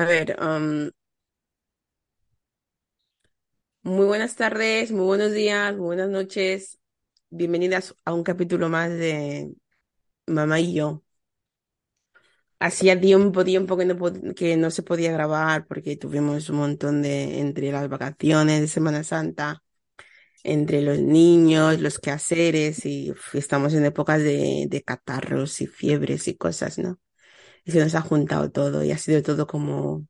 A ver, um, muy buenas tardes, muy buenos días, muy buenas noches. Bienvenidas a un capítulo más de Mamá y yo. Hacía tiempo, tiempo que no, que no se podía grabar porque tuvimos un montón de, entre las vacaciones de Semana Santa, entre los niños, los quehaceres y estamos en épocas de, de catarros y fiebres y cosas, ¿no? Y se nos ha juntado todo y ha sido todo como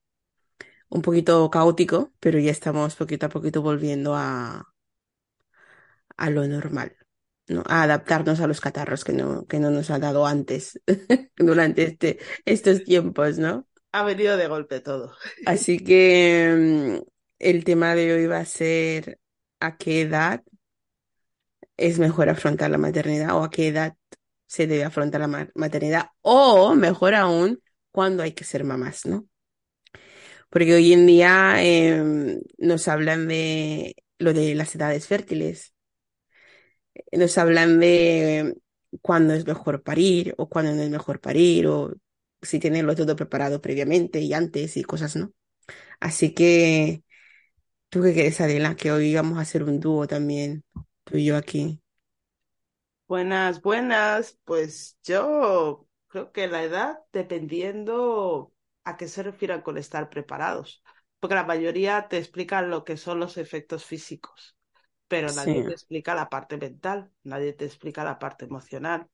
un poquito caótico, pero ya estamos poquito a poquito volviendo a, a lo normal, ¿no? A adaptarnos a los catarros que no, que no nos ha dado antes, durante este, estos tiempos, ¿no? Ha venido de golpe todo. Así que mm, el tema de hoy va a ser ¿a qué edad es mejor afrontar la maternidad o a qué edad se debe afrontar la ma- maternidad o mejor aún, cuándo hay que ser mamás, ¿no? Porque hoy en día em, nos hablan de lo de las edades fértiles, nos hablan de cuándo es mejor parir o cuándo no es mejor parir o si tenerlo todo preparado previamente y antes y cosas, ¿no? Así que, ¿tú qué crees, Adela? Que hoy vamos a hacer un dúo también, tú y yo aquí. Buenas, buenas. Pues yo creo que la edad, dependiendo a qué se refieran con estar preparados, porque la mayoría te explican lo que son los efectos físicos, pero nadie Sí, te explica la parte mental, nadie te explica la parte emocional.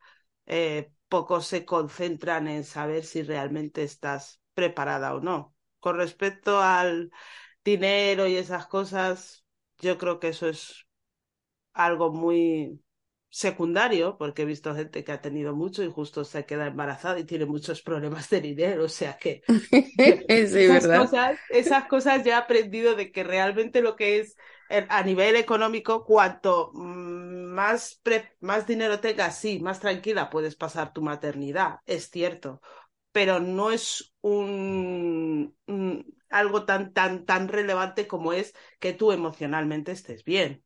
Eh, pocos se concentran en saber si realmente estás preparada o no. Con respecto al dinero y esas cosas, yo creo que eso es algo muy secundario, porque he visto gente que ha tenido mucho y justo se queda embarazada y tiene muchos problemas de dinero, o sea que sí, esas ¿verdad? cosas, esas cosas ya he aprendido de que realmente lo que es a nivel económico, cuanto más, pre- más dinero tengas, sí, más tranquila puedes pasar tu maternidad, es cierto, pero no es un, un- algo tan, tan, tan relevante como es que tú emocionalmente estés bien.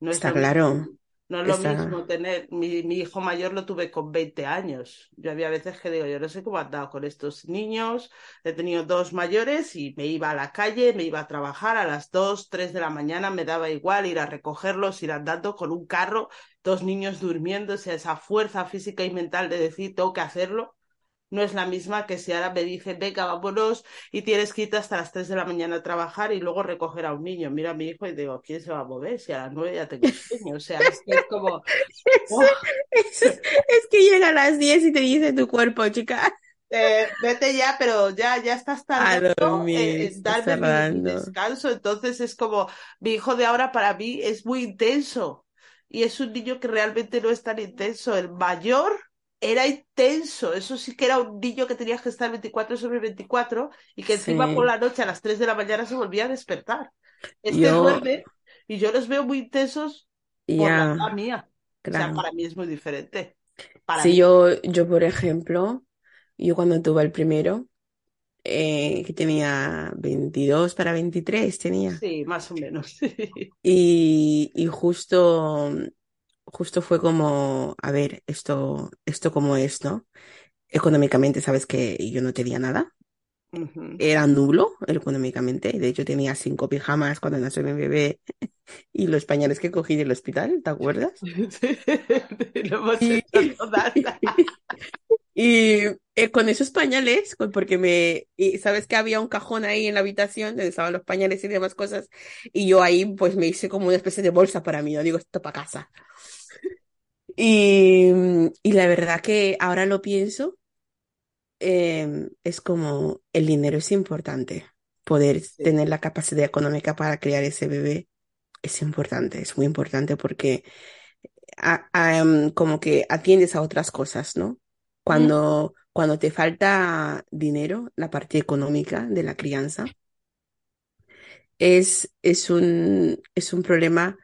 No Está claro, no es lo mismo tener, mi, mi hijo mayor lo tuve con 20 años. Yo había veces que digo, yo no sé cómo he andado con estos niños. He tenido dos mayores y me iba a la calle, me iba a trabajar a las 2 3 de la mañana, me daba igual ir a recogerlos, ir andando con un carro, dos niños durmiendo, o sea, esa fuerza física y mental de decir, tengo que hacerlo no es la misma que si ahora me dicen, venga, vámonos y tienes que irte hasta las 3 de la mañana a trabajar y luego recoger a un niño. Mira a mi hijo y digo, ¿quién se va a mover? Si a las 9 ya tengo sueño. O sea, es que es como, Es, ¡oh! es, es que llega a las 10 y te dice tu cuerpo, chica, Eh, vete ya, pero ya, ya estás a tardando en, dormir, en estás darme mi, mi cerrando. descanso. Entonces es como, mi hijo de ahora para mí es muy intenso. Y es un niño que realmente no es tan intenso. El mayor era intenso. Eso sí que era un niño que tenías que estar 24 sobre 24 y que encima por Sí, la noche a las 3 de la mañana se volvía a despertar. Este yo duerme y yo los veo muy intensos por la edad mía. O sea, para mí es muy diferente. Para Si mí, yo, yo, por ejemplo, yo cuando tuve el primero, eh, que tenía 22 para 23 tenía. sí, más o menos. Y, y justo, justo fue como, a ver, esto, esto cómo es, ¿no? Económicamente, sabes que yo no tenía nada. Ujú. Era nulo económicamente. De hecho, tenía cinco pijamas cuando nació mi bebé y los pañales que cogí del hospital, ¿te acuerdas? Lo hemos Y, hecho todas. y eh, con esos pañales, porque me, y sabes que había un cajón ahí en la habitación donde estaban los pañales y demás cosas, y yo ahí pues me hice como una especie de bolsa para mí, yo digo, esto para casa. Y, y la verdad que ahora lo pienso, eh, es como el dinero es importante, poder Sí. tener la capacidad económica para criar ese bebé es importante, es muy importante porque a- a, em, como que atiendes a otras cosas, ¿no? Mm, Cuando, cuando te falta dinero, la parte económica de la crianza, es, es un, es un problema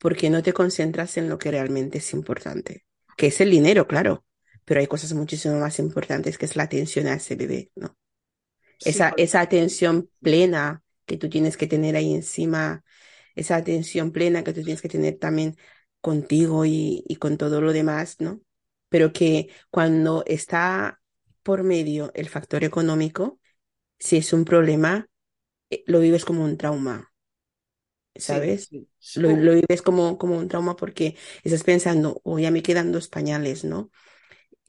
porque no te concentras en lo que realmente es importante, que es el dinero, claro, pero hay cosas muchísimo más importantes que es la atención a ese bebé, ¿no? Esa, esa atención plena que tú tienes que tener ahí encima, esa atención plena que tú tienes que tener también contigo y, y con todo lo demás, ¿no? Pero que cuando está por medio el factor económico, si es un problema, eh, lo vives como un trauma, ¿sabes? sí. Lo, lo vives como, como un trauma porque estás pensando, o ya me quedan dos pañales, ¿no?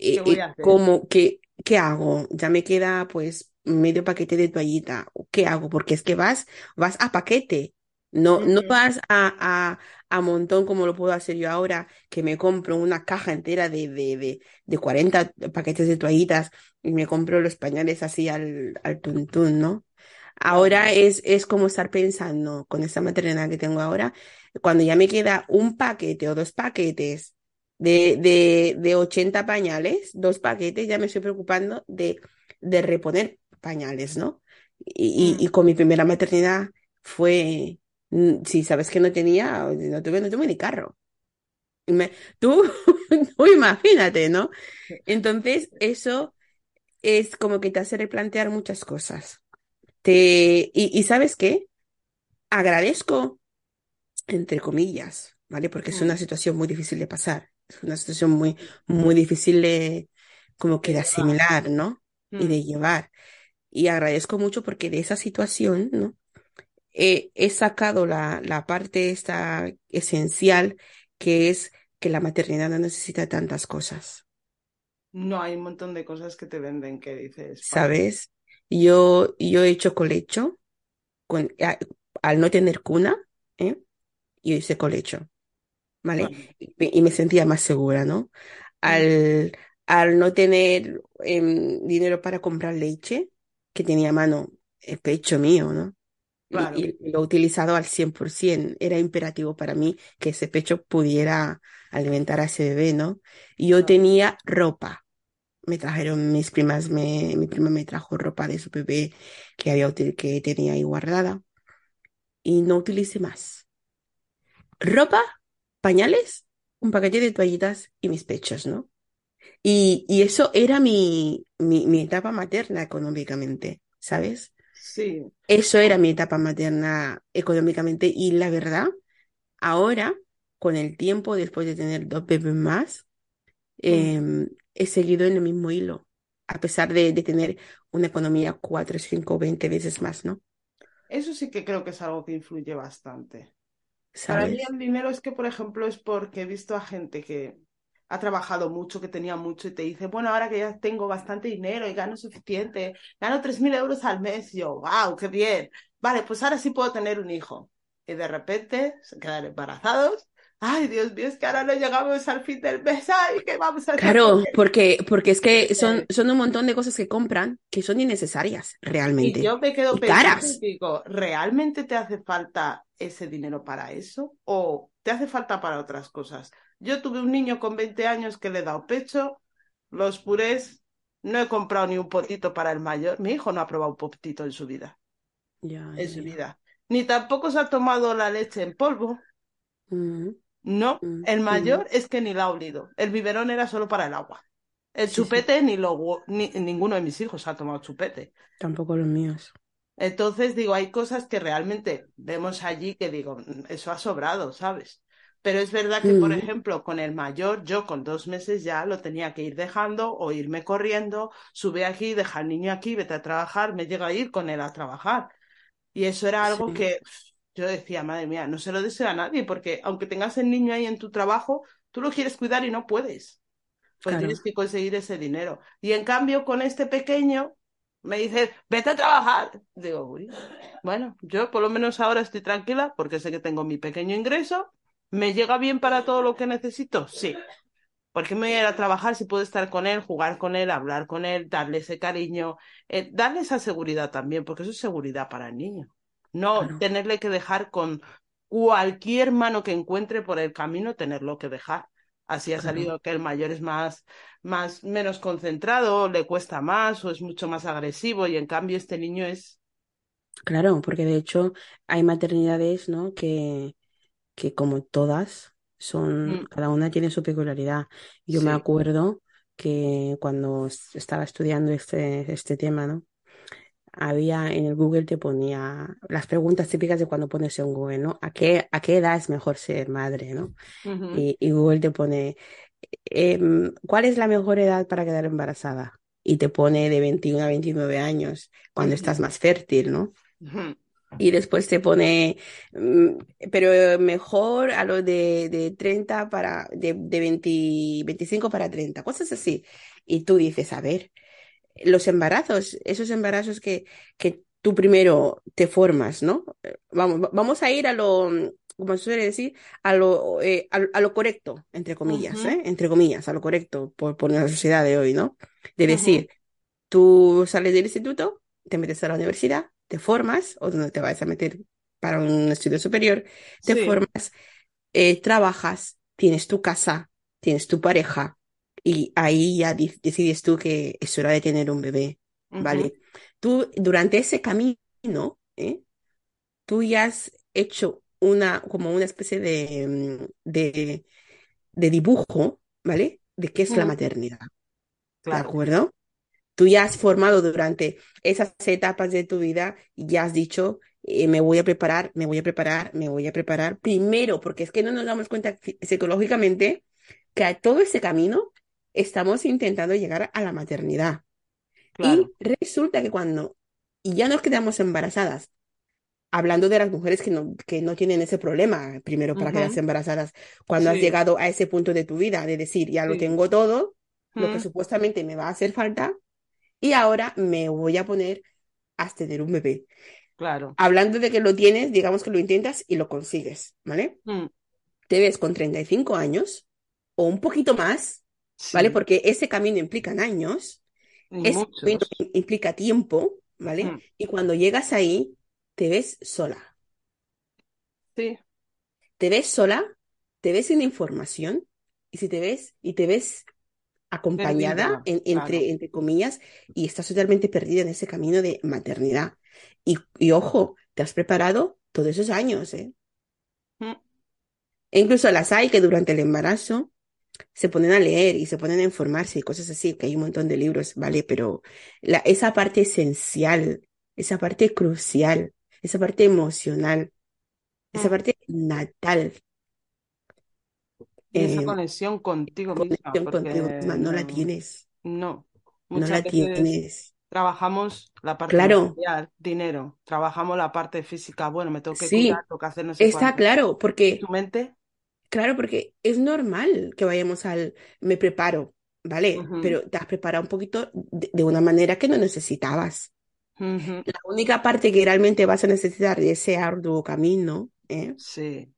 ¿qué Eh, voy a hacer? ¿cómo, qué, qué hago? Ya me queda pues medio paquete de toallita. ¿Qué hago? Porque es que vas, vas a paquete. No, no vas a, a, a montón como lo puedo hacer yo ahora, que me compro una caja entera de, de, de, de 40 paquetes de toallitas y me compro los pañales así al, al tuntún, ¿no? Ahora es, es como estar pensando con esta maternidad que tengo ahora, cuando ya me queda un paquete o dos paquetes de, de, de 80 pañales, dos paquetes, ya me estoy preocupando de, de reponer pañales, ¿no? Y, y, y Mm. con mi primera maternidad fue, mm, si sabes que no tenía, no tuve, no tuve ni carro. Me- tú, tú imagínate, ¿no? Entonces, eso es como que te hace replantear muchas cosas. Te, y, y ¿sabes qué? Agradezco, entre comillas, ¿vale? Porque es una situación muy difícil de pasar. Es una situación muy, muy difícil de, como que De asimilar, ¿no? Y Mm. de llevar. Y agradezco mucho porque de esa situación, ¿no? He, he sacado la, la parte esta esencial que es que la maternidad no necesita tantas cosas, No, hay un montón de cosas que te venden que dices. ¿sabes? Yo, yo he hecho colecho con, a- al no tener cuna, ¿eh? Yo hice colecho. ¿vale? Y, me y me sentía más segura, ¿no? Mm. Al, al no tener em, dinero para comprar leche, que tenía a mano el pecho mío, ¿no? Claro. Y, y lo he utilizado al 100%. Era imperativo para mí que ese pecho pudiera alimentar a ese bebé, ¿no? Y yo Claro. tenía ropa. Me trajeron mis primas, me, mi prima me trajo ropa de su bebé que había que tenía ahí guardada y no utilicé más. Ropa, pañales, un paquete de toallitas y mis pechos, ¿no? Y, y eso era mi, mi, mi etapa materna económicamente, ¿sabes? Sí. Eso era mi etapa materna económicamente y la verdad, ahora, con el tiempo, después de tener dos bebés más, Mm. He seguido en el mismo hilo, a pesar de, de tener una economía cuatro, cinco, veinte veces más, ¿no? Eso sí que creo que es algo que influye bastante. Para mí el dinero es que, por ejemplo, es porque he visto a gente que ha trabajado mucho, que tenía mucho y te dice, bueno, ahora que ya tengo bastante dinero y gano suficiente, gano 3.000 euros al mes, y yo, wow, qué bien. Vale, pues ahora sí puedo tener un hijo. Y de repente se quedan embarazados. Ay, Dios mío, es que ahora no llegamos al fin del mes. Ay, ¿qué vamos a hacer Claro, porque, porque es que son, son un montón de cosas que compran que son innecesarias Y realmente yo me quedo y pensando y digo, ¿realmente te hace falta ese dinero para eso? ¿O te hace falta para otras cosas? Yo tuve un niño con 20 años que le he dado pecho, los purés, no he comprado ni un potito para el mayor. Mi hijo no ha probado un potito en su vida, Ya, en ya, su vida. Ni tampoco se ha tomado la leche en polvo. Mm, No, mm, el mayor es que ni la ha olido. El biberón era solo para el agua. El Sí, sí, chupete ni lo, ni, ninguno de mis hijos ha tomado chupete. tampoco los míos. Entonces, digo, hay cosas que realmente vemos allí que digo, "Mm, eso ha sobrado, ¿sabes? Pero es verdad que, por Mm, ejemplo, con el mayor, yo con dos meses ya lo tenía que ir dejando o irme corriendo, sube aquí, deja al niño aquí, vete a trabajar, me llega a ir con él a trabajar. Y eso era algo sí, que yo decía, madre mía, no se lo deseo a nadie, porque aunque tengas el niño ahí en tu trabajo, tú lo quieres cuidar y no puedes pues tienes que conseguir ese dinero. Y en cambio, con este pequeño, me dices, vete a trabajar. Digo, uy, bueno, yo por lo menos ahora estoy tranquila porque sé que tengo mi pequeño ingreso. ¿Me llega bien para todo lo que necesito? Sí. ¿Por qué me voy a ir a trabajar si puedo estar con él, jugar con él, hablar con él, darle ese cariño, eh, darle esa seguridad también, porque eso es seguridad para el niño. No claro, tenerle que dejar con cualquier mano que encuentre por el camino, tenerlo que dejar. Así ha salido que el mayor es más, más, menos concentrado, le cuesta más o es mucho más agresivo y en cambio este niño es... claro, porque de hecho hay maternidades, ¿no? Que, que como todas son, Mm, cada una tiene su peculiaridad. Yo me acuerdo que cuando estaba estudiando este, este tema, ¿no? Había en el Google te ponía las preguntas típicas de cuando pones en Google, ¿no? ¿A qué, a qué edad es mejor ser madre, ¿no? Y, y Google te pone, em, ¿cuál es la mejor edad para quedar embarazada? y te pone de 21 a 29 años, cuando estás más fértil, ¿no? Y después te pone, mm, pero mejor a lo de, de 30 para, de, de 20 25 para 30, cosas así. Y tú dices, a ver, los embarazos, esos embarazos que, que tú primero te formas, ¿no? Vamos, va- vamos a ir a lo, como se suele decir, a lo, eh, a, lo a lo correcto, entre comillas, ¿eh? Entre comillas, a lo correcto por, por la sociedad de hoy, ¿no? De decir, tú sales del instituto, te metes a la universidad, te formas, o donde te vas a meter para un estudio superior, te Sí, formas, eh, trabajas, tienes tu casa, tienes tu pareja, y ahí ya decides tú que es hora de tener un bebé, ¿vale? Tú, durante ese camino, ¿eh? Tú ya has hecho una, como una especie de, mm, de, de dibujo, ¿vale? De qué es la maternidad, ¿de acuerdo? Tú ya has formado durante esas etapas de tu vida y ya has dicho, eh, me voy a preparar, me voy a preparar, me voy a preparar primero, porque es que no nos damos cuenta psi- psicológicamente que a todo ese camino estamos intentando llegar a la maternidad. claro. Y resulta que cuando y ya nos quedamos embarazadas, hablando de las mujeres que no, que no tienen ese problema primero para quedarse embarazadas, cuando has llegado a ese punto de tu vida de decir, ya lo sí. tengo todo, lo que supuestamente me va a hacer falta y ahora me voy a poner a tener un bebé. Claro. Hablando de que lo tienes, digamos que lo intentas y lo consigues, ¿vale? Mm, Te ves con 35 años o un poquito más, ¿vale? Porque ese camino implica años, ese camino implica tiempo, ¿vale? Mm, Y cuando llegas ahí, te ves sola. Sí, Te ves sola, te ves sin información y si te ves y te ves acompañada, perdida, en- claro. entre, entre comillas, y estás totalmente perdida en ese camino de maternidad. Y, y ojo, te has preparado todos esos años, ¿eh? Mm, E incluso las hay que durante el embarazo se ponen a leer y se ponen a informarse y cosas así, que hay un montón de libros, ¿vale? Pero la, esa parte esencial, esa parte crucial, esa parte emocional, esa mm. parte natal, Y esa eh, conexión contigo misma, conexión contigo misma, no la no, tienes, no. no Muchas la veces tienes. trabajamos la parte Claro, material, dinero, trabajamos la parte física, bueno, me tengo que cuidar, sí, tengo que hacer no sé está cuánto. claro, ¿Y porque tu mente? Claro, porque es normal que vayamos al me preparo, ¿vale? Pero te has preparado un poquito de, de una manera que no necesitabas. La única parte que realmente vas a necesitar de ese arduo camino, ¿eh? Sí.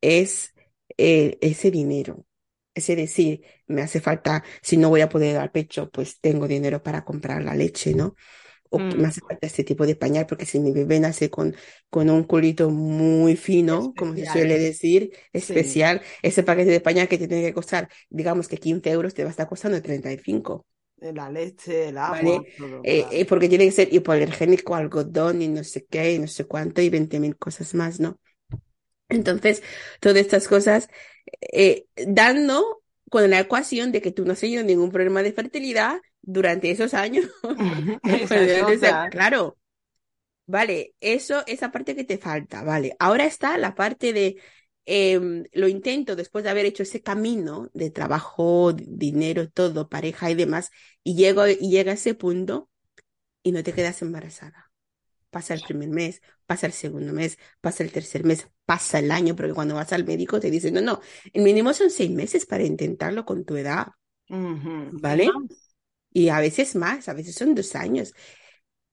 es eh, ese dinero. Es decir, me hace falta, si no voy a poder dar pecho, pues tengo dinero para comprar la leche, ¿no? O que me Mm, hace falta este tipo de pañal, porque si mi bebé nace con, con un culito muy fino, como se Especial. suele decir, Sí. especial, ese paquete de pañal que te tiene que costar, digamos que 15 euros, te va a estar costando 35, La leche, el agua, ¿vale? todo, Eh, claro. eh, porque tiene que ser hipoalergénico, algodón y no sé qué, y no sé cuánto, y 20 mil cosas más, ¿no? Entonces, todas estas cosas, eh, dando con la ecuación de que tú no has tenido ningún problema de fertilidad durante esos años. Claro, vale, eso, esa parte que te falta, vale. Ahora está la parte de em, lo intento después de haber hecho ese camino de trabajo, dinero, todo, pareja y demás, y llego, y llega ese punto y no te quedas embarazada. Pasa el primer mes, pasa el segundo mes, pasa el tercer mes, pasa el año, porque cuando vas al médico te dicen, no, no, el mínimo son seis meses para intentarlo con tu edad, ¿vale? Y a veces más, a veces son dos años,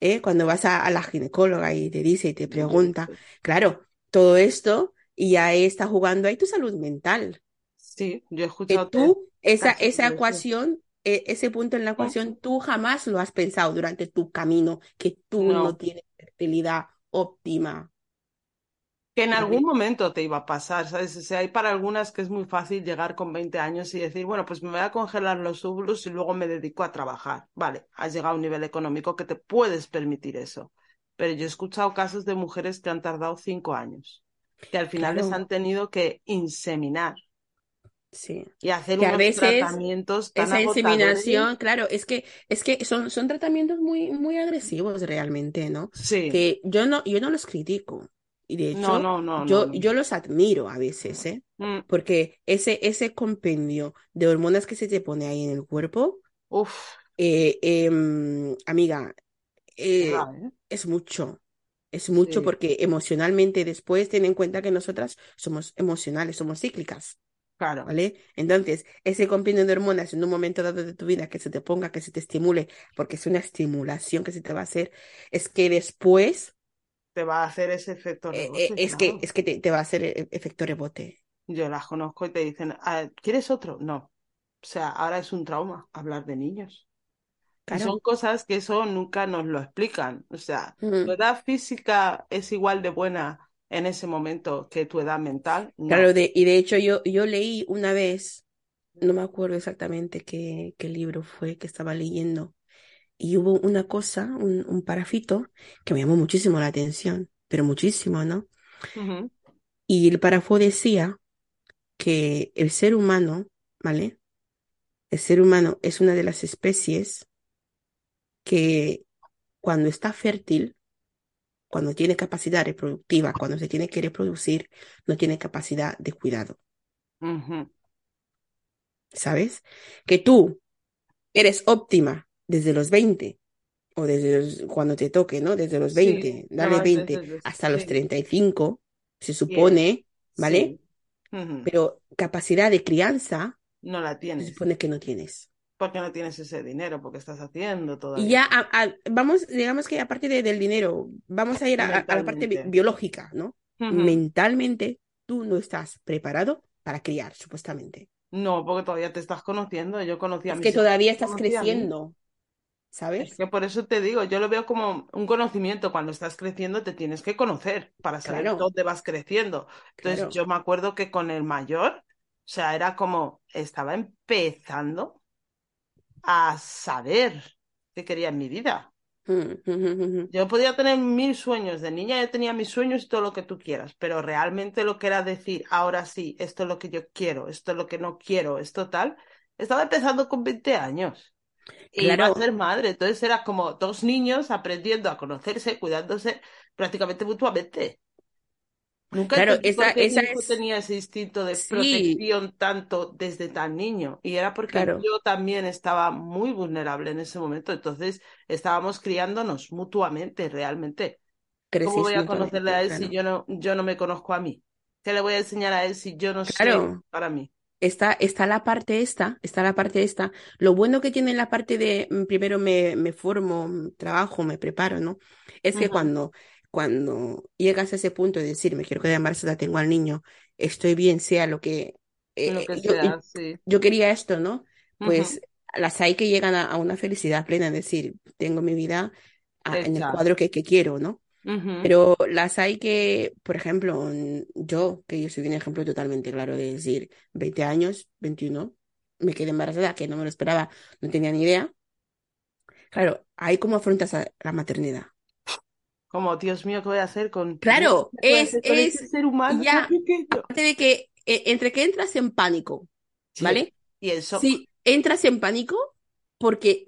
¿eh? Cuando vas a, a la ginecóloga y te dice y te pregunta, claro, todo esto y ya está jugando ahí tu salud mental, Sí, yo he que escuchado te- tú, esa, esa ecuación, eh, ese punto en la ecuación, tú jamás lo has pensado durante tu camino, que tú no No. tienes fertilidad óptima. Que en algún momento te iba a pasar, ¿sabes? O sea, hay para algunas que es muy fácil llegar con 20 años y decir, bueno, pues me voy a congelar los óvulos y luego me dedico a trabajar. Vale, has llegado a un nivel económico que te puedes permitir eso. Pero yo he escuchado casos de mujeres que han tardado cinco años, que al final les han tenido que inseminar sí. y hacer Que a unos veces tratamientos tan esa inseminación, claro, es que, es que son, son tratamientos muy, muy agresivos realmente, ¿no? Sí, Que yo no, yo no los critico. Y de hecho, no, no, no, yo, no. yo los admiro a veces, ¿eh? Mm, Porque ese, ese compendio de hormonas que se te pone ahí en el cuerpo, uf, Eh, em, amiga, eh, ¿Verdad, eh? es mucho, es mucho Sí, porque emocionalmente después ten en cuenta que nosotras somos emocionales, somos cíclicas. Claro, ¿Vale? Entonces, ese compendio de hormonas en un momento dado de tu vida que se te ponga, que se te estimule, porque es una estimulación que se te va a hacer, es que después, te va a hacer ese efecto eh, eh, rebote, es que, es que te, te va a hacer e- efecto rebote. Yo las conozco y te dicen, "Ah, ¿quieres otro? No. O sea, ahora es un trauma hablar de niños. Y son cosas que eso nunca nos lo explican. O sea, tu Ujú. edad física es igual de buena en ese momento que tu edad mental. Claro, de, y de hecho yo, yo leí una vez, no me acuerdo exactamente qué, qué libro fue que estaba leyendo, y hubo una cosa, un, un parafito, que me llamó muchísimo la atención, pero muchísimo, ¿no? Y el párrafo decía que el ser humano, ¿vale? El ser humano es una de las especies que cuando está fértil, cuando tiene capacidad reproductiva, cuando se tiene que reproducir, no tiene capacidad de cuidado. ¿sabes? Que tú eres óptima desde los 20 o desde los- cuando te toque, ¿no? Desde los Sí, 20, nada dale más 20 desde... hasta los Sí, 35, se supone, ¿vale? sí. Pero capacidad de crianza No la se tienes. supone que no tienes. Porque no tienes ese dinero, porque estás haciendo todavía ya a- a- vamos, digamos que aparte de- del dinero, vamos a ir a, la parte bi- biológica, ¿no? Mentalmente, tú no estás preparado para criar, supuestamente. No, porque todavía te estás conociendo. Yo conocí a Es que todavía estás creciendo, Es ¿sabes? que por eso te digo, yo lo veo como un conocimiento. Cuando estás creciendo te tienes que conocer para saber Claro, dónde vas creciendo. Entonces claro. yo me acuerdo que con el mayor, o sea, era como, estaba empezando a saber qué quería en mi vida. Mm. Yo podía tener mil sueños de niña, yo tenía mis sueños y todo lo que tú quieras, pero realmente lo que era decir, ahora sí, esto es lo que yo quiero, esto es lo que no quiero, esto tal, estaba empezando con 20 años. E iba a Claro, ser madre, entonces era como dos niños aprendiendo a conocerse, cuidándose prácticamente mutuamente. Nunca claro, esa, esa es, tenía ese instinto de sí, protección tanto desde tan niño. Y era porque claro, yo también estaba muy vulnerable en ese momento. Entonces estábamos criándonos mutuamente, realmente. ¿Cómo voy a conocerle a él si yo no, yo no me conozco a mí? ¿Qué le voy a enseñar a él si yo no sé Claro, para mí? está, está la parte esta, está la parte esta. Lo bueno que tiene la parte de mm, primero me, me formo, mm, trabajo, me preparo, ¿no? Es que cuando, cuando llegas a ese punto de decir, me quiero quedar embarazada, tengo al niño, estoy bien, sea lo que Lo eh, que yo, y sea, sí. yo quería esto, ¿no? Pues las hay que llegan a, a una felicidad plena, es decir, tengo mi vida ah, en el cuadro que, que quiero, ¿no? Pero las hay que, por ejemplo, yo, que yo soy un ejemplo totalmente claro de decir, 20 años, 21, me quedé embarazada, que no me lo esperaba, no tenía ni idea. Claro, ahí cómo afrontas a la maternidad. Como, Dios mío, ¿qué voy a hacer con, Claro, ¿qué voy a es, con este es ser humano ya, aparte de que, eh, entre que entras en pánico, Sí, ¿vale? y shock. Sí, entras en pánico porque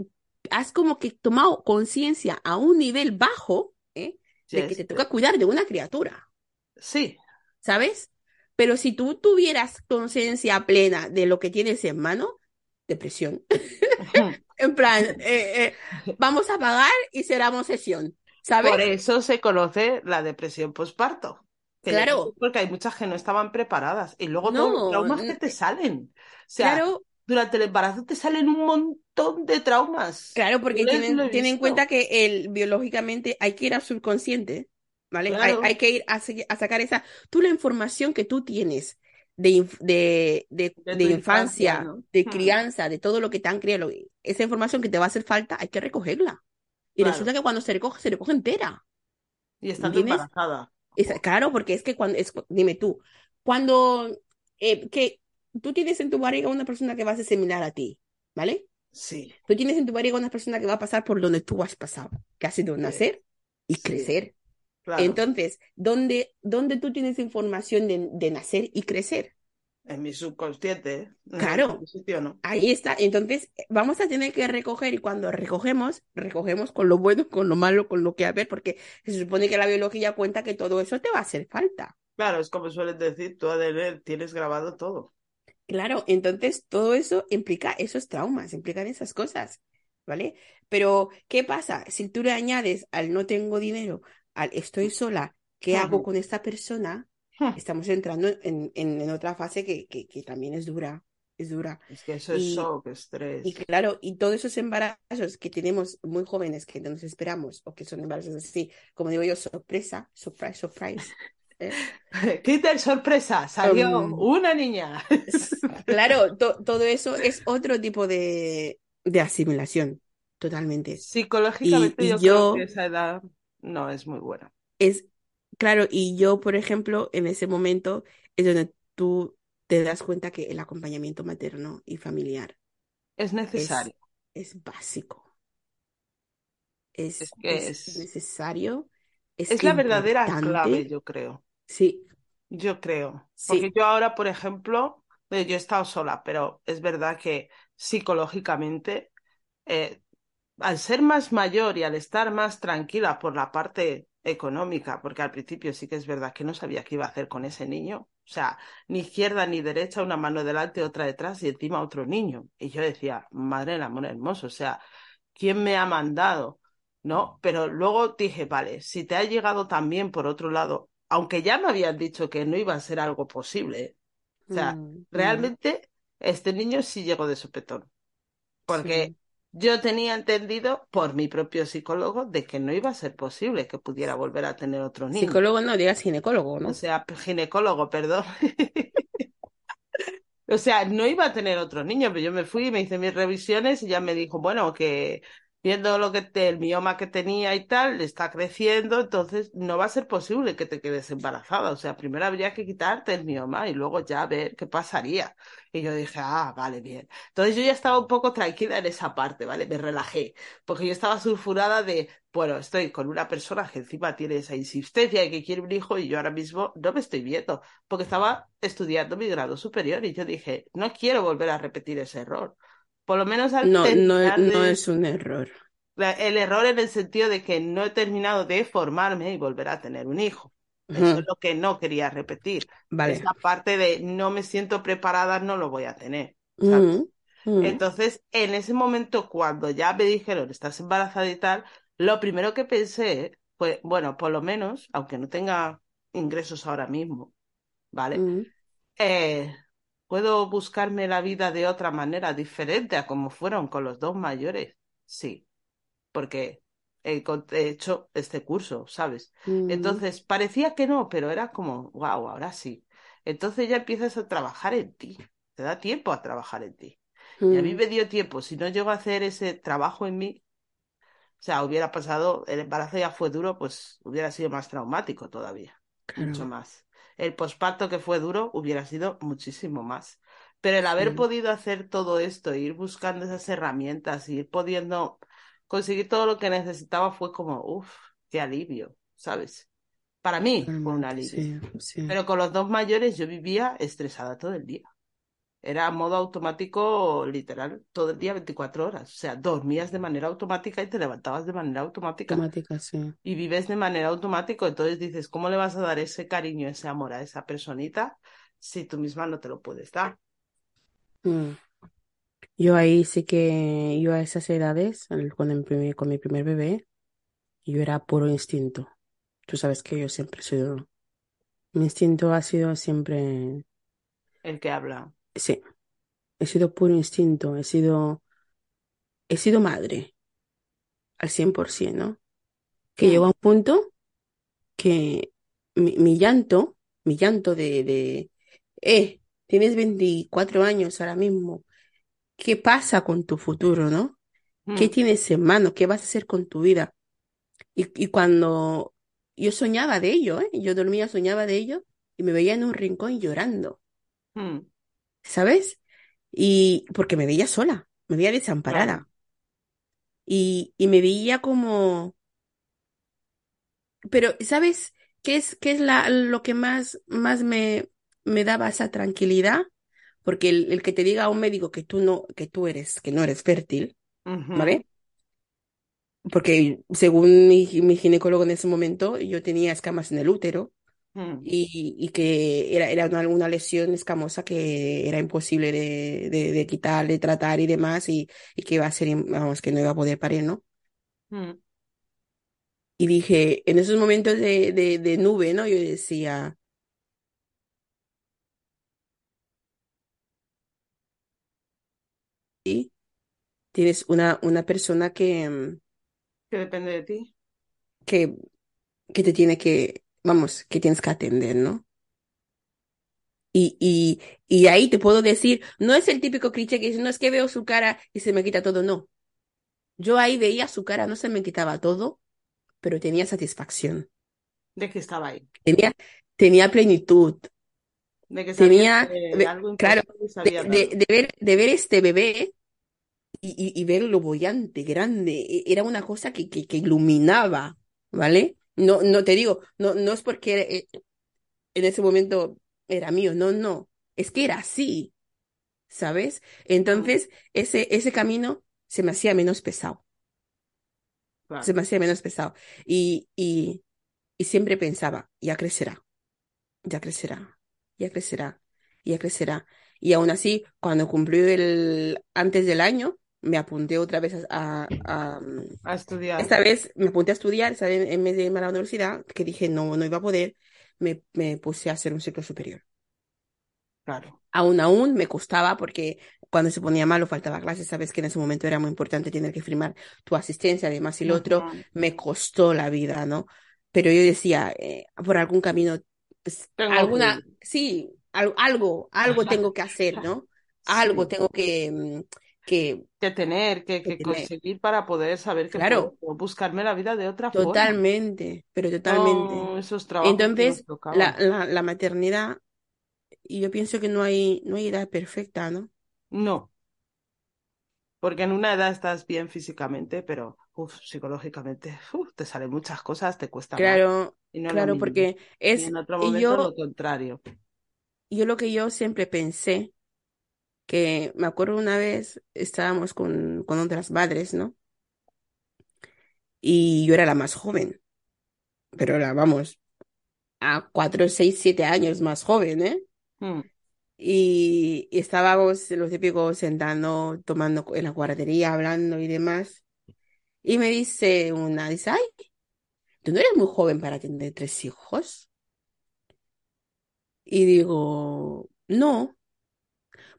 has como que tomado conciencia a un nivel bajo, ¿eh? de que te toca cuidar de una criatura. Sí, ¿sabes? Pero si tú tuvieras conciencia plena de lo que tienes en mano, depresión. En plan, eh, eh, vamos a pagar y cerramos sesión, ¿sabes? por eso se conoce la depresión que Claro, porque hay muchas que no estaban preparadas. Y luego todos los no, traumas que te salen. O sea, claro, durante el embarazo te salen un montón de traumas. claro, porque tienen, tienen en cuenta que el, biológicamente hay que ir al subconsciente, ¿vale? Hay, Claro, hay que ir a, sacar esa, tú la información que tú tienes de, de, de, infancia, infancia, ¿no? de Hmm, crianza, de todo lo que te han criado, esa información que te va a hacer falta, hay que recogerla. Y resulta que cuando se recoge, se recoge entera. Y ¿Entiendes? embarazada. Es- claro, porque es que cuando, es, dime tú, cuando eh, que tú tienes en tu barriga una persona que va a asesinar a ti, ¿vale? Sí, Tú tienes en tu barriga una persona que va a pasar por donde tú has pasado, que ha sido sí, nacer y sí, crecer. claro. Entonces, ¿dónde, dónde tú tienes información de, de nacer y crecer? En mi subconsciente, ¿eh? en Claro, algún sitio no. ahí está. Entonces, vamos a tener que recoger y cuando recogemos, recogemos con lo bueno, con lo malo, con lo que haber, porque se supone que la biología cuenta que todo eso te va a hacer falta. Claro, es como suelen decir, tú ADN tienes grabado todo. Claro, entonces todo eso implica esos traumas, implican esas cosas. ¿vale? Pero, ¿qué pasa? Si tú le añades al no tengo dinero, al estoy sola, ¿qué hago con esta persona? Estamos entrando en, en, en otra fase que, que, que, también es dura, es dura. Es que eso es shock, estrés. Y claro, y todos esos embarazos que tenemos muy jóvenes que no nos esperamos, o que son embarazos así, como digo yo, sorpresa, surprise, surprise. ¿eh? Sorpresa, salió um, una niña. claro, to, todo eso es otro tipo de, de asimilación, totalmente. Psicológicamente y, y yo, yo, creo que esa edad no es muy buena. Es, claro, y yo, por ejemplo, en ese momento es donde tú te das cuenta que el acompañamiento materno y familiar es necesario. Es, es básico. Es, es, que es necesario. Es, la verdadera clave, yo creo. Sí. Yo creo. Sí. Porque yo ahora, por ejemplo, yo he estado sola, pero es verdad que psicológicamente, eh, al ser más mayor y al estar más tranquila por la parte económica, porque al principio sí que es verdad que no sabía qué iba a hacer con ese niño, o sea, ni izquierda ni derecha, una mano delante, otra detrás y encima otro niño. Y yo decía, madre del amor hermoso, o sea, ¿quién me ha mandado? ¿No? Pero luego dije, vale, si te ha llegado también por otro lado, aunque ya me habían dicho que no iba a ser algo posible, o sea, mm, realmente este niño sí llegó de sopetón. Porque sí. Yo tenía entendido por mi propio psicólogo de que no iba a ser posible que pudiera volver a tener otro niño. Psicólogo no, digas ginecólogo, ¿no? O sea, ginecólogo, perdón. o sea, no iba a tener otro niño, pero yo me fui, me hice mis revisiones y ya me dijo, bueno, que viendo lo que te, el mioma que tenía y tal, le está creciendo, entonces no va a ser posible que te quedes embarazada. O sea, primero habría que quitarte el mioma y luego ya ver qué pasaría. Y yo dije, ah, vale, bien. Entonces yo ya estaba un poco tranquila en esa parte, ¿vale? Me relajé, porque yo estaba sulfurada de, bueno, estoy con una persona que encima tiene esa insistencia y que quiere un hijo y yo ahora mismo no me estoy viendo, porque estaba estudiando mi grado superior y yo dije, no quiero volver a repetir ese error. Por lo menos al no, no, de... no es un error. El error en el sentido de que no he terminado de formarme y volver a tener un hijo. Uh -huh. Eso es lo que no quería repetir. Vale. Esa parte de no me siento preparada, no lo voy a tener. ¿sabes? Uh -huh. Entonces, en ese momento, cuando ya me dijeron, estás embarazada y tal, lo primero que pensé fue, bueno, por lo menos, aunque no tenga ingresos ahora mismo, ¿vale? Eh, ¿Puedo buscarme la vida de otra manera diferente a como fueron con los dos mayores? Sí, porque he hecho este curso, ¿sabes? Mm. Entonces, parecía que no, pero era como, wow, ahora sí. Entonces ya empiezas a trabajar en ti, te da tiempo a trabajar en ti. Mm. Y a mí me dio tiempo, si no llego a hacer ese trabajo en mí, o sea, hubiera pasado, el embarazo ya fue duro, pues hubiera sido más traumático todavía, claro. mucho más el posparto que fue duro hubiera sido muchísimo más. Pero el haber podido hacer todo esto, ir buscando esas herramientas, ir pudiendo conseguir todo lo que necesitaba fue como, uff, qué alivio, ¿sabes? Para mí fue un alivio. Sí, sí. Pero con los dos mayores yo vivía estresada todo el día. Era modo automático, literal, todo el día 24 horas. O sea, dormías de manera automática y te levantabas de manera automática. Automática, sí. Y vives de manera automática. Entonces dices, ¿cómo le vas a dar ese cariño, ese amor a esa personita si tú misma no te lo puedes dar? Mm. Yo ahí sí que, yo a esas edades, con, el primer, con mi primer bebé, yo era puro instinto. Tú sabes que yo siempre he sido, mi instinto ha sido siempre... El que habla. Sí, he sido puro instinto, he sido, he sido madre al 100%, ¿no? Que mm. llegó a un punto que mi, mi, llanto, mi llanto de, de, eh, tienes 24 años ahora mismo, ¿qué pasa con tu futuro, no? Mm. ¿Qué tienes en mano? ¿Qué vas a hacer con tu vida? Y, y cuando yo soñaba de ello, ¿eh? Yo dormía, soñaba de ello y me veía en un rincón llorando. Mm. ¿Sabes? Y porque me veía sola, me veía desamparada. Y, y me veía como... Pero, ¿sabes qué es, qué es la, lo que más, más me, me daba esa tranquilidad? Porque el, el, que te diga a un médico que tú no, que tú eres, que no eres fértil, uh -huh. ¿vale? Porque según mi, mi ginecólogo en ese momento, yo tenía escamas en el útero, Mm, y, y que era, era una, una lesión escamosa que era imposible de, de, de quitar, de tratar y demás, y, y que iba a ser, vamos, que no iba a poder parir, ¿no? mm. Y dije, en esos momentos de, de, de nube, ¿no? Yo decía, sí, tienes una, una persona que, mm, Que depende de ti. que, que te tiene que, vamos, que tienes que atender, ¿no? Y, y, y ahí te puedo decir, no es el típico cliché que dice, no es que veo su cara y se me quita todo, no. Yo ahí veía su cara, no se me quitaba todo, pero tenía satisfacción, De que estaba ahí. tenía, tenía plenitud, De que tenía, algo claro, de, de, de ver, de ver este bebé y, y, y verlo bollante, grande, e- era una cosa que, que, que iluminaba, ¿vale? No, no te digo, no, no es porque eh, en ese momento era mío, no, no, es que era así, ¿sabes? Entonces, ese, ese camino se me hacía menos pesado, se me hacía menos pesado. Y, y, y siempre pensaba, ya crecerá, ya crecerá, ya crecerá, ya crecerá. Y aún así, cuando cumplió el, antes del año, me apunté otra vez a, a- estudiar. esta vez me apunté a estudiar, ¿sabes? En vez de irme a la universidad, que dije no, no iba a poder, me, me puse a hacer un ciclo superior. Claro. Aún, aún me costaba porque cuando se ponía malo faltaba clases, sabes que en ese momento era muy importante tener que firmar tu asistencia, además y lo otro, me costó la vida, ¿no? Pero yo decía, eh, por algún camino, pues, alguna, sí, al- algo, algo tengo que hacer, ¿no? Algo Sí. tengo que, mm, que, Que tener, que, que que tener. conseguir para poder saber que Claro, puedo buscarme la vida de otra forma. totalmente, pero totalmente. No esos trabajos que nos Entonces, la, la, la maternidad, y yo pienso que no hay, no hay edad perfecta, ¿no? No, porque en una edad estás bien físicamente, pero uf, psicológicamente uf, te salen muchas cosas, te cuesta más Claro, y no lo claro, porque Y es, en otro y momento lo yo, contrario. yo lo que yo siempre pensé, que me acuerdo una vez estábamos con, con otras madres, ¿no? Y yo era la más joven, pero era, vamos, a cuatro, seis, siete años más joven, ¿eh? Mm, Y, y estábamos los típicos sentando, tomando en la guardería, hablando y demás. Y me dice una, dice, ay, tú no eres muy joven para tener tres hijos. Y digo, no,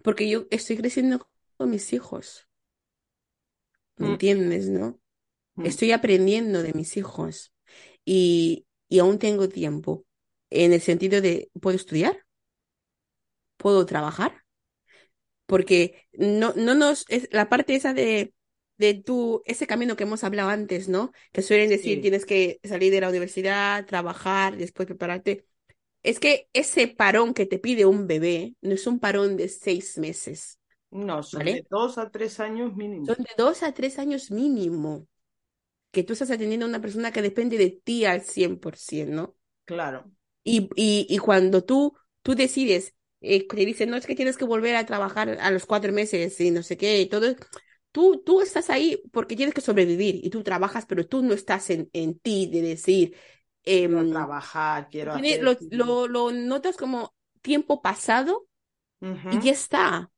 porque yo estoy creciendo con mis hijos, ¿me mm, entiendes, no? mm. Estoy aprendiendo de mis hijos y, y aún tengo tiempo en el sentido de, ¿puedo estudiar? ¿Puedo trabajar? Porque no, no nos, es la parte esa de, de tu, ese camino que hemos hablado antes, ¿no? Que suelen decir, Sí, tienes que salir de la universidad, trabajar, después prepararte. Es que ese parón que te pide un bebé no es un parón de seis meses, no, son ¿vale? de dos a tres años mínimo. Son de dos a tres años mínimo, que tú estás atendiendo a una persona que depende de ti al 100%, ¿no? Claro, Y, y, y cuando tú, tú decides, eh, te dicen, no, es que tienes que volver a trabajar a los cuatro meses y no sé qué, y todo, tú, tú estás ahí porque tienes que sobrevivir y tú trabajas, pero tú no estás en, en ti de decir, quiero em, trabajar, quiero tiene- hacer. lo, lo, lo notas como tiempo pasado y ya está.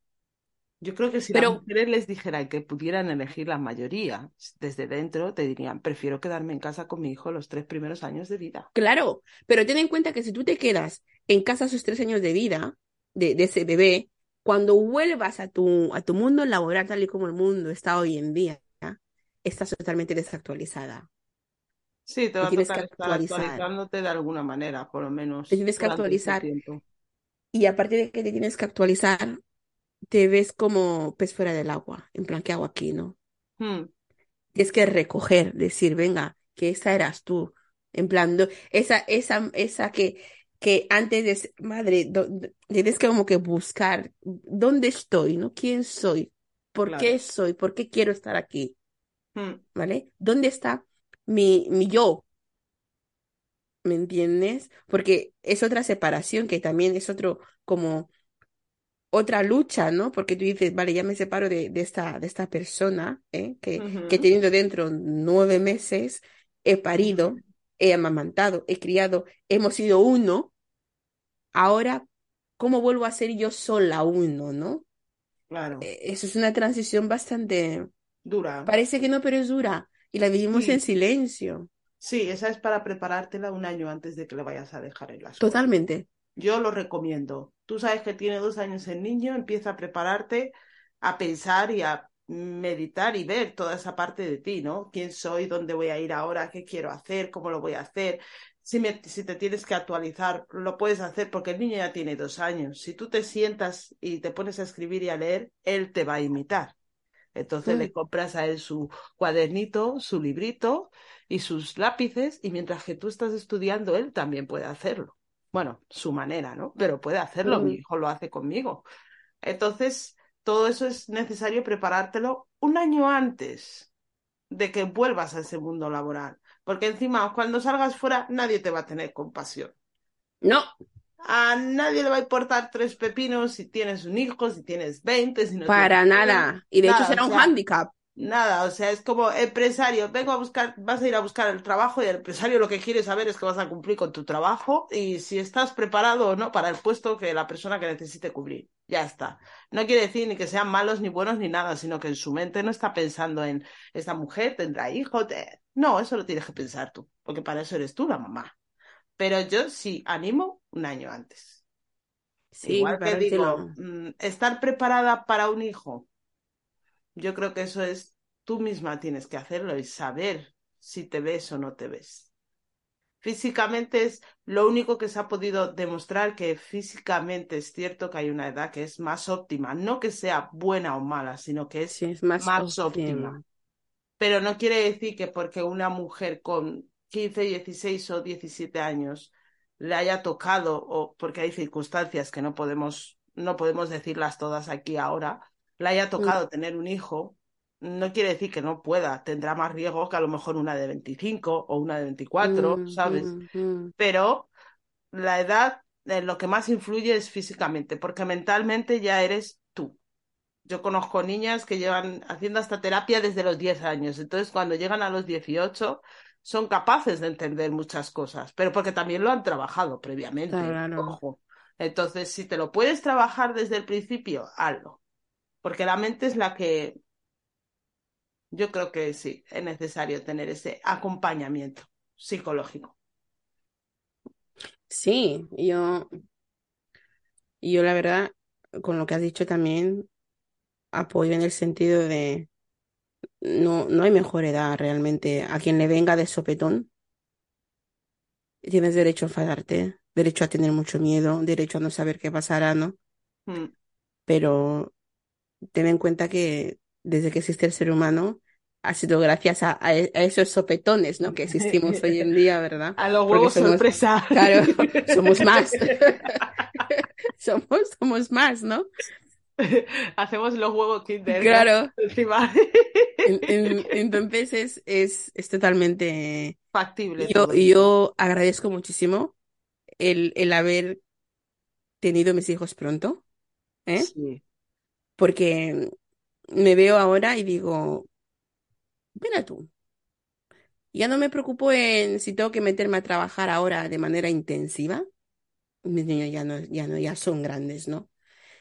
Yo creo que si las Pero mujeres les dijeran que pudieran elegir la mayoría desde dentro, te dirían, prefiero quedarme en casa con mi hijo los tres primeros años de vida. Claro, pero ten en cuenta que si tú te quedas en casa sus tres años de vida de, de ese bebé, cuando vuelvas a tu, a tu mundo laboral tal y como el mundo está hoy en día, estás totalmente desactualizada. Sí, te Te va a tienes que estar actualizar, actualizándote de alguna manera, por lo te menos tienes que este actualizar y aparte de que te tienes que actualizar, te ves como pez fuera del agua, en plan, ¿qué hago aquí, no? Hmm, Tienes que recoger, decir, venga, que esa eras tú, en plan, do- esa, esa, esa que, que antes de madre, do- do- tienes que como que buscar dónde estoy, ¿no? ¿Quién soy? ¿Por claro. qué soy? ¿Por qué quiero estar aquí? Hmm, ¿Vale? ¿Dónde está mi, mi yo? ¿Me entiendes? Porque es otra separación que también es otro, como otra lucha, ¿no? Porque tú dices, vale, ya me separo de, de esta, de esta persona, ¿eh? Que, que he ujú, tenido dentro nueve meses, he parido, he amamantado, he criado, hemos sido uno, ahora, ¿cómo vuelvo a ser yo sola uno, no? Claro, Eh, Eso es una transición bastante, dura. parece que no, pero es dura y la vivimos en silencio, sí, esa es para preparártela un año antes de que le vayas a dejar en la escuela. totalmente. Yo lo recomiendo. Tú sabes que tiene dos años el niño, empieza a prepararte, a pensar y a meditar y ver toda esa parte de ti, ¿no? ¿Quién soy? ¿Dónde voy a ir ahora? ¿Qué quiero hacer? ¿Cómo lo voy a hacer? Si, me- si te tienes que actualizar, lo puedes hacer porque el niño ya tiene dos años. Si tú te sientas y te pones a escribir y a leer, él te va a imitar. Entonces le Mm, compras a él su cuadernito, su librito y sus lápices y mientras que tú estás estudiando, él también puede hacerlo. Bueno, su manera, ¿no? Pero puede hacerlo, mi mm. hijo lo hace conmigo. Entonces, todo eso es necesario preparártelo un año antes de que vuelvas a ese mundo laboral, porque encima cuando salgas fuera nadie te va a tener compasión. No, A nadie le va a importar tres pepinos si tienes un hijo, si tienes 20, si no para tienes nada. Y de hecho o será un hándicap. Nada, o sea, es como empresario, vengo a buscar, vas a ir a buscar el trabajo y el empresario lo que quiere saber es que vas a cumplir con tu trabajo y si estás preparado o no para el puesto que la persona que necesite cubrir. Ya está. No quiere decir ni que sean malos ni buenos ni nada, sino que en su mente no está pensando en esta mujer tendrá hijos. te-". No, eso lo tienes que pensar tú, porque para eso eres tú la mamá. Pero yo sí animo un año antes. Sí, Igual que digo, mm, estar preparada para un hijo. Yo creo que eso es, tú misma tienes que hacerlo y saber si te ves o no te ves. Físicamente es lo único que se ha podido demostrar que físicamente es cierto que hay una edad que es más óptima, no que sea buena o mala, sino que es Sí, es más más óptima. óptimo. Pero no quiere decir que porque una mujer con 15, 16 o 17 años le haya tocado, o porque hay circunstancias que no podemos, no podemos decirlas todas aquí ahora, le haya Mm, tocado tener un hijo, no quiere decir que no pueda, tendrá más riesgo que a lo mejor una de 25 o una de 24, mm, ¿sabes? mm, mm. Pero la edad, eh, lo que más influye es físicamente, porque mentalmente ya eres tú. Yo conozco niñas que llevan haciendo hasta terapia desde los 10 años, entonces cuando llegan a los 18 son capaces de entender muchas cosas, pero porque también lo han trabajado previamente, Claro. ojo. Entonces, si te lo puedes trabajar desde el principio, hazlo, porque la mente es la que yo creo que sí, es necesario tener ese acompañamiento psicológico. Sí, yo, yo la verdad, con lo que has dicho también, apoyo en el sentido de no, no hay mejor edad realmente. A quien le venga de sopetón, tienes derecho a enfadarte, derecho a tener mucho miedo, derecho a no saber qué pasará, ¿no? Mm. Pero ten en cuenta que desde que existe el ser humano, ha sido gracias a, a e- esos sopetones, ¿no? Que existimos hoy en día, ¿verdad? A los huevos somos, sorpresa. claro, somos más. Somos, somos más, ¿no? Hacemos los huevos Kinder Claro. encima. En- en- entonces es, es, es totalmente... Factible Yo, yo agradezco muchísimo el, el haber tenido mis hijos pronto, ¿eh? Sí. Porque me veo ahora y digo, mira tú, ya no me preocupo en si tengo que meterme a trabajar ahora de manera intensiva. Mis niños ya no, ya no, ya son grandes, ¿no?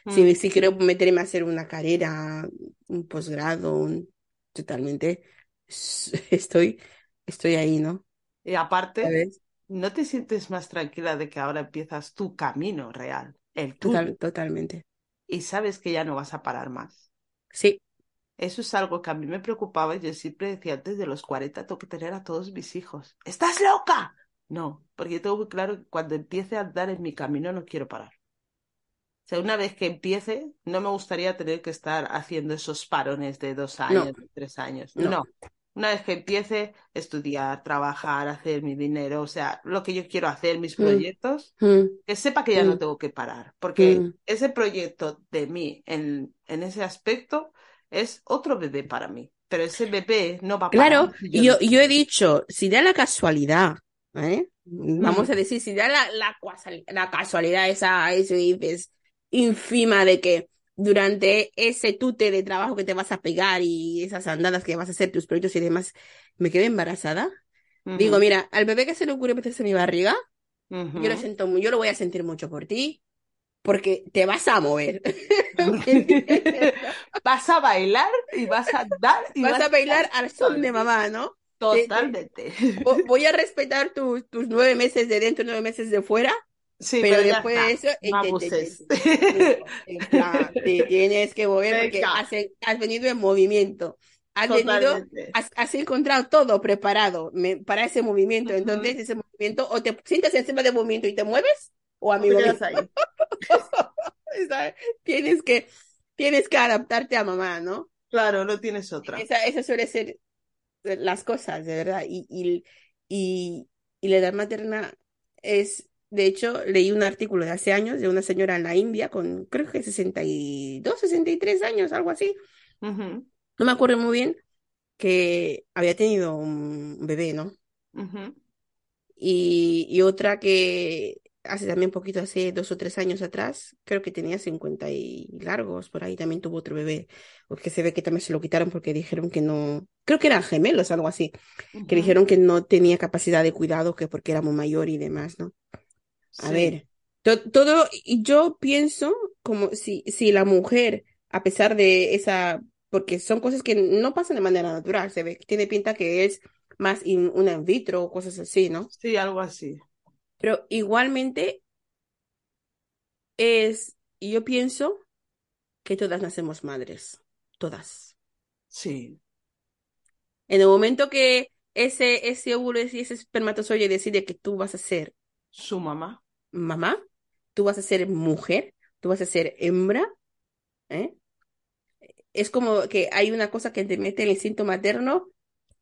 Si, Mm. si quiero meterme a hacer una carrera, un posgrado, un- totalmente, estoy, estoy ahí, ¿no? Y aparte, ¿Sabes? ¿no te sientes más tranquila de que ahora empiezas tu camino real, el tuyo, Total, totalmente. y sabes que ya no vas a parar más? Sí, Eso es algo que a mí me preocupaba y yo siempre decía, antes de los 40 tengo que tener a todos mis hijos. ¿Estás loca? No, porque yo tengo muy claro que cuando empiece a andar en mi camino no quiero parar. O sea, una vez que empiece, no me gustaría tener que estar haciendo esos parones de dos años, tres años. no. No. Una vez que empiece, estudiar, trabajar, hacer mi dinero, o sea, lo que yo quiero hacer, mis Mm, proyectos, mm, que sepa que ya no mm, tengo que parar. Porque ese proyecto de mí en, en ese aspecto es otro bebé para mí. Pero ese bebé no va a Claro, parar si yo yo, he dicho, si da la casualidad, ¿eh? Vamos a decir, si da la, la casualidad esa, eso dices, ínfima de que durante ese tute de trabajo que te vas a pegar y esas andadas que vas a hacer, tus proyectos y demás, me quedé embarazada, Digo, mira, al bebé que se le ocurre meterse en mi barriga, yo lo siento, yo lo voy a sentir mucho por ti, porque te vas a mover. Vas a bailar y vas a andar y Vas vas a bailar al son de mamá, ¿no? Te- te- Totalmente. vo- voy a respetar tus tus nueve meses de dentro, nueve meses de fuera, Sí, pero después de eso, No te, te- te- abuses. te- en plan, te tienes que mover porque has, has venido en movimiento. Has venido, has, has encontrado todo preparado me- para ese movimiento. Entonces, ese movimiento, o te sientas encima del movimiento y te mueves, o No te amigo. Tienes que, tienes que adaptarte a mamá, ¿no? Claro, no tienes otra. Esa, esa suele ser las cosas, de verdad. Y, y, y, y la edad materna es, de hecho, leí un artículo de hace años de una señora en la India con, creo que 62, 63 años, algo así. No me acuerdo muy bien, que había tenido un bebé, ¿no? Y, y otra que hace también poquito, hace dos o tres años atrás, creo que tenía 50 y largos, por ahí también tuvo otro bebé, porque se ve que también se lo quitaron porque dijeron que no, creo que eran gemelos, algo así, que dijeron que no tenía capacidad de cuidado, que porque era muy mayor y demás, ¿no? A Sí, ver, to- todo, y yo pienso como si, si la mujer, a pesar de esa, porque son cosas que no pasan de manera natural, se ve, tiene pinta que es más in- una in vitro o cosas así, ¿no? sí, algo así. Pero igualmente es, yo pienso que todas nacemos madres, todas. Sí, En el momento que ese, ese óvulo y ese espermatozoide decide que tú vas a ser su mamá. Mamá, tú vas a ser mujer, tú vas a ser hembra, ¿eh? Es como que hay una cosa que te mete el instinto materno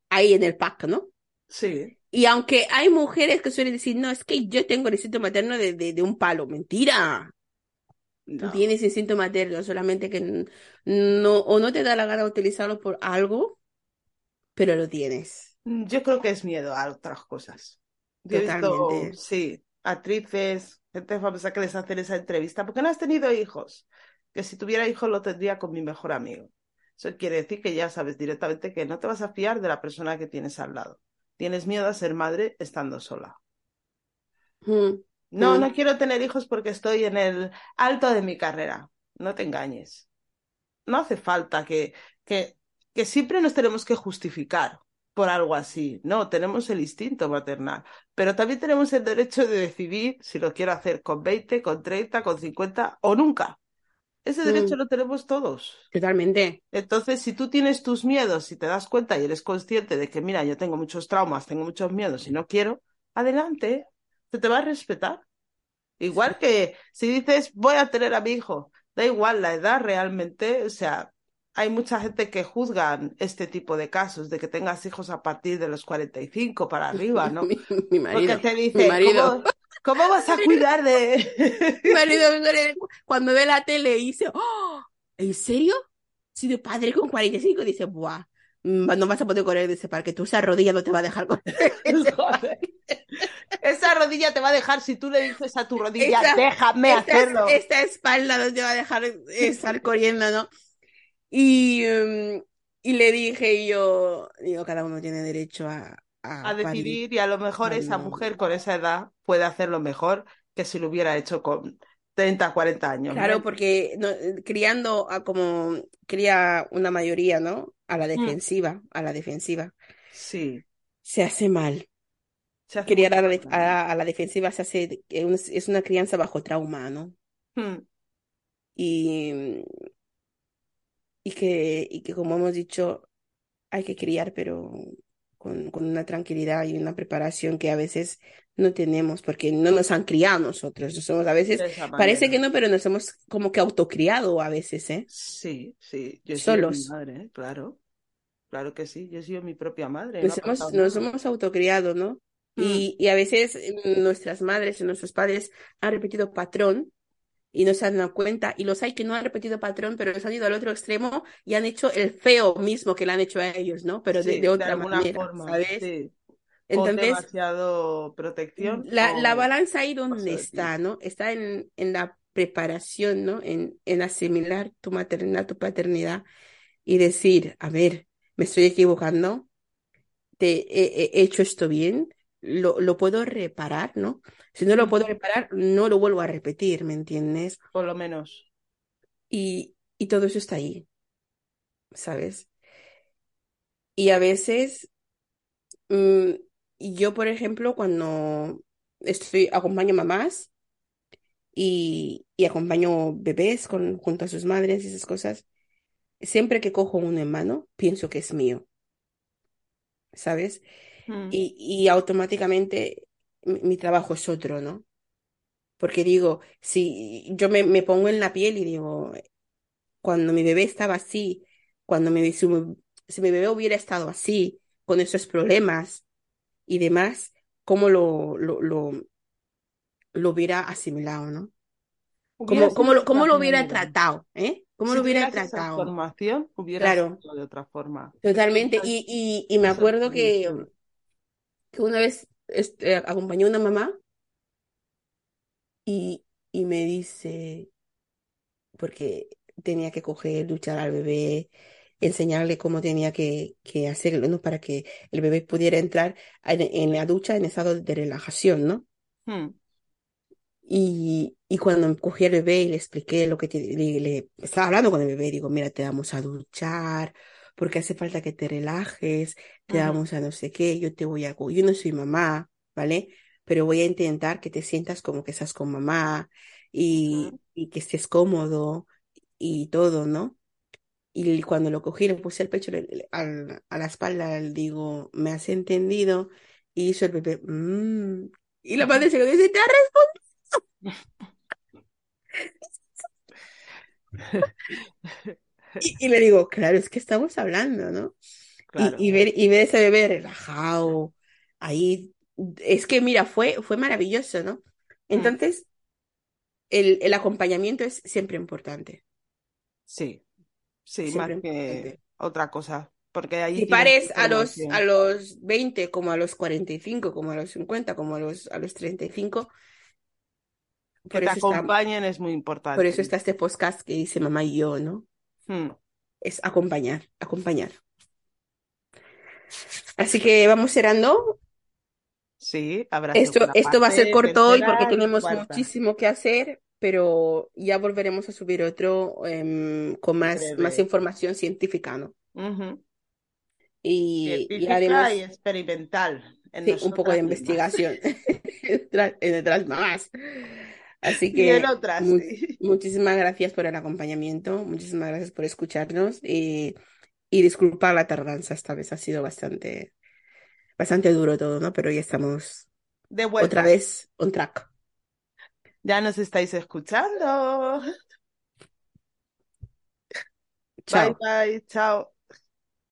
ahí en el pack, ¿no? Sí, Y aunque hay mujeres que suelen decir, no, es que yo tengo el instinto materno de, de, de un palo, mentira. No. tienes instinto materno, solamente que no, o no te da la gana utilizarlo por algo, pero lo tienes. Mm, Yo creo que es miedo a otras cosas. Yo he visto, Totalmente. sí, actrices, gente famosa que les hacen esa entrevista. ¿Por qué no has tenido hijos? Que si tuviera hijos lo tendría con mi mejor amigo. Eso quiere decir que ya sabes directamente que no te vas a fiar de la persona que tienes al lado. Tienes miedo a ser madre estando sola. Mm, No, mm. no quiero tener hijos porque estoy en el alto de mi carrera. No te engañes. No hace falta que, que, que siempre nos tenemos que justificar por algo así. No, tenemos el instinto maternal, pero también tenemos el derecho de decidir si lo quiero hacer con 20, con 30, con 50 o nunca. Ese derecho Mm, lo tenemos todos. totalmente. Entonces, si tú tienes tus miedos y te das cuenta y eres consciente de que, mira, yo tengo muchos traumas, tengo muchos miedos y no quiero, adelante, se te va a respetar. Igual que si dices, voy a tener a mi hijo, da igual la edad realmente, o sea, hay mucha gente que juzgan este tipo de casos, de que tengas hijos a partir de los 45 para arriba, ¿no? Mi, mi Porque marido, te mi dice, marido, ¿cómo, cómo vas a cuidar mi de...? marido, cuando ve la tele y dice, oh, ¿en serio? Si de padre con 45 dice, buah, mm, no vas a poder correr de ese parque, tú esa rodilla no te va a dejar correr. Esa rodilla te va a dejar si tú le dices a tu rodilla, Esta, déjame esta, hacerlo. esta espalda no te va a dejar estar corriendo, ¿no? Y, um, y le dije yo, digo, cada uno tiene derecho a, a a parir decidir y a lo mejor esa mujer con esa edad puede hacerlo mejor que si lo hubiera hecho con 30, 40 años, Claro, ¿no? porque no, criando a como cría una mayoría, ¿no? A la Mm, defensiva, a la defensiva. Sí, Se hace mal. se hace muy Criar a la, mal a, a la defensiva se hace, es una es una crianza bajo trauma, ¿no? Mm, Y, y que, y que como hemos dicho, hay que criar, pero con, con una tranquilidad y una preparación que a veces no tenemos, porque no nos han criado nosotros. Nos somos, a veces, parece que no, pero nos hemos como que autocriado a veces, ¿eh? Sí, sí, yo sido mi Solos. madre, ¿eh? Claro, claro que sí, yo he sido mi propia madre, no Nos hemos, nos hemos autocriado, ¿no? Mm, Y, y a veces mm, nuestras madres y nuestros padres han repetido patrón y no se han dado cuenta, y los hay que no han repetido patrón, pero los han ido al otro extremo y han hecho el feo mismo que le han hecho a ellos, ¿no? Pero de, Sí, de de otra alguna manera, forma, ¿sabes? sí. O Entonces, demasiado protección la, la o balanza ahí donde de está. ¿no? Está en, en la preparación, ¿no? En, en asimilar tu maternidad, tu paternidad y decir, a ver, me estoy equivocando, te he, he hecho esto bien, lo, lo puedo reparar, ¿no? Si no lo puedo reparar, no lo vuelvo a repetir, ¿me entiendes? Por lo menos. Y, y todo eso está ahí, ¿sabes? Y a veces, mm, yo, por ejemplo, cuando estoy, acompaño mamás y, y acompaño bebés con, junto a sus madres y esas cosas, siempre que cojo uno en mano, pienso que es mío, ¿sabes? Mm. Y, y automáticamente mi, mi trabajo es otro, ¿no? Porque digo, si yo me, me pongo en la piel y digo, cuando mi bebé estaba así, cuando mi, si, mi, si mi bebé hubiera estado así, con esos problemas y demás, ¿cómo lo, lo, lo, lo hubiera asimilado, ¿no? Hubiera ¿Cómo, cómo lo, cómo lo hubiera tratado, ¿eh? ¿Cómo Si lo hubiera esa tratado? información, hubieras Claro, sido de otra forma. totalmente. Esa Y, y, y me esa acuerdo que. Que una vez este, acompañé a una mamá y, y me dice, porque tenía que coger, duchar al bebé, enseñarle cómo tenía que, que hacerlo, ¿no? Para que el bebé pudiera entrar en, en la ducha en estado de relajación, ¿no? Mm, Y, y cuando cogí al bebé y le expliqué lo que te- le, le- estaba hablando con el bebé, digo, mira, te vamos a duchar, porque hace falta que te relajes, te ujú, vamos a no sé qué, yo te voy a, yo no soy mamá, ¿vale? Pero voy a intentar que te sientas como que estás con mamá y, y que estés cómodo y todo, ¿no? Y cuando lo cogí, le puse el pecho le- al- a la espalda, le digo, ¿me has entendido? Y hizo el bebé, "Mm". Y la madre se y dice, ¿te has Y, y le digo, claro, es que estamos hablando, ¿no? Y, Claro. y ver, y ver ese bebé relajado, ahí, es que mira, fue, fue maravilloso, ¿no? Mm, Entonces, el, el acompañamiento es siempre importante, Sí, sí, más que importante. otra cosa, porque ahí Si pares a los, a los 20 como a los 45 como a los 50 como a los, a los 35 Que por te eso está, acompañen es muy por importante. eso está este podcast que dice mamá y yo, ¿no? Mm, Es acompañar, acompañar. Así que vamos cerrando. Sí, habrá Esto, esto va a ser corto hoy porque tenemos cuarta, muchísimo que hacer, pero ya volveremos a subir otro em, con en más, más información científica, ¿no? Ujú. Y, y Científica y haremos, experimental en sí, un poco de mismas. investigación entre las mamás. Así Y en que otras, mu- sí. muchísimas gracias por el acompañamiento, muchísimas gracias por escucharnos y, y disculpa la tardanza, esta vez ha sido bastante, bastante duro todo, ¿no? Pero ya estamos De otra vuelta. vez on track. Ya nos estáis escuchando. Bye, Chao. bye, chao.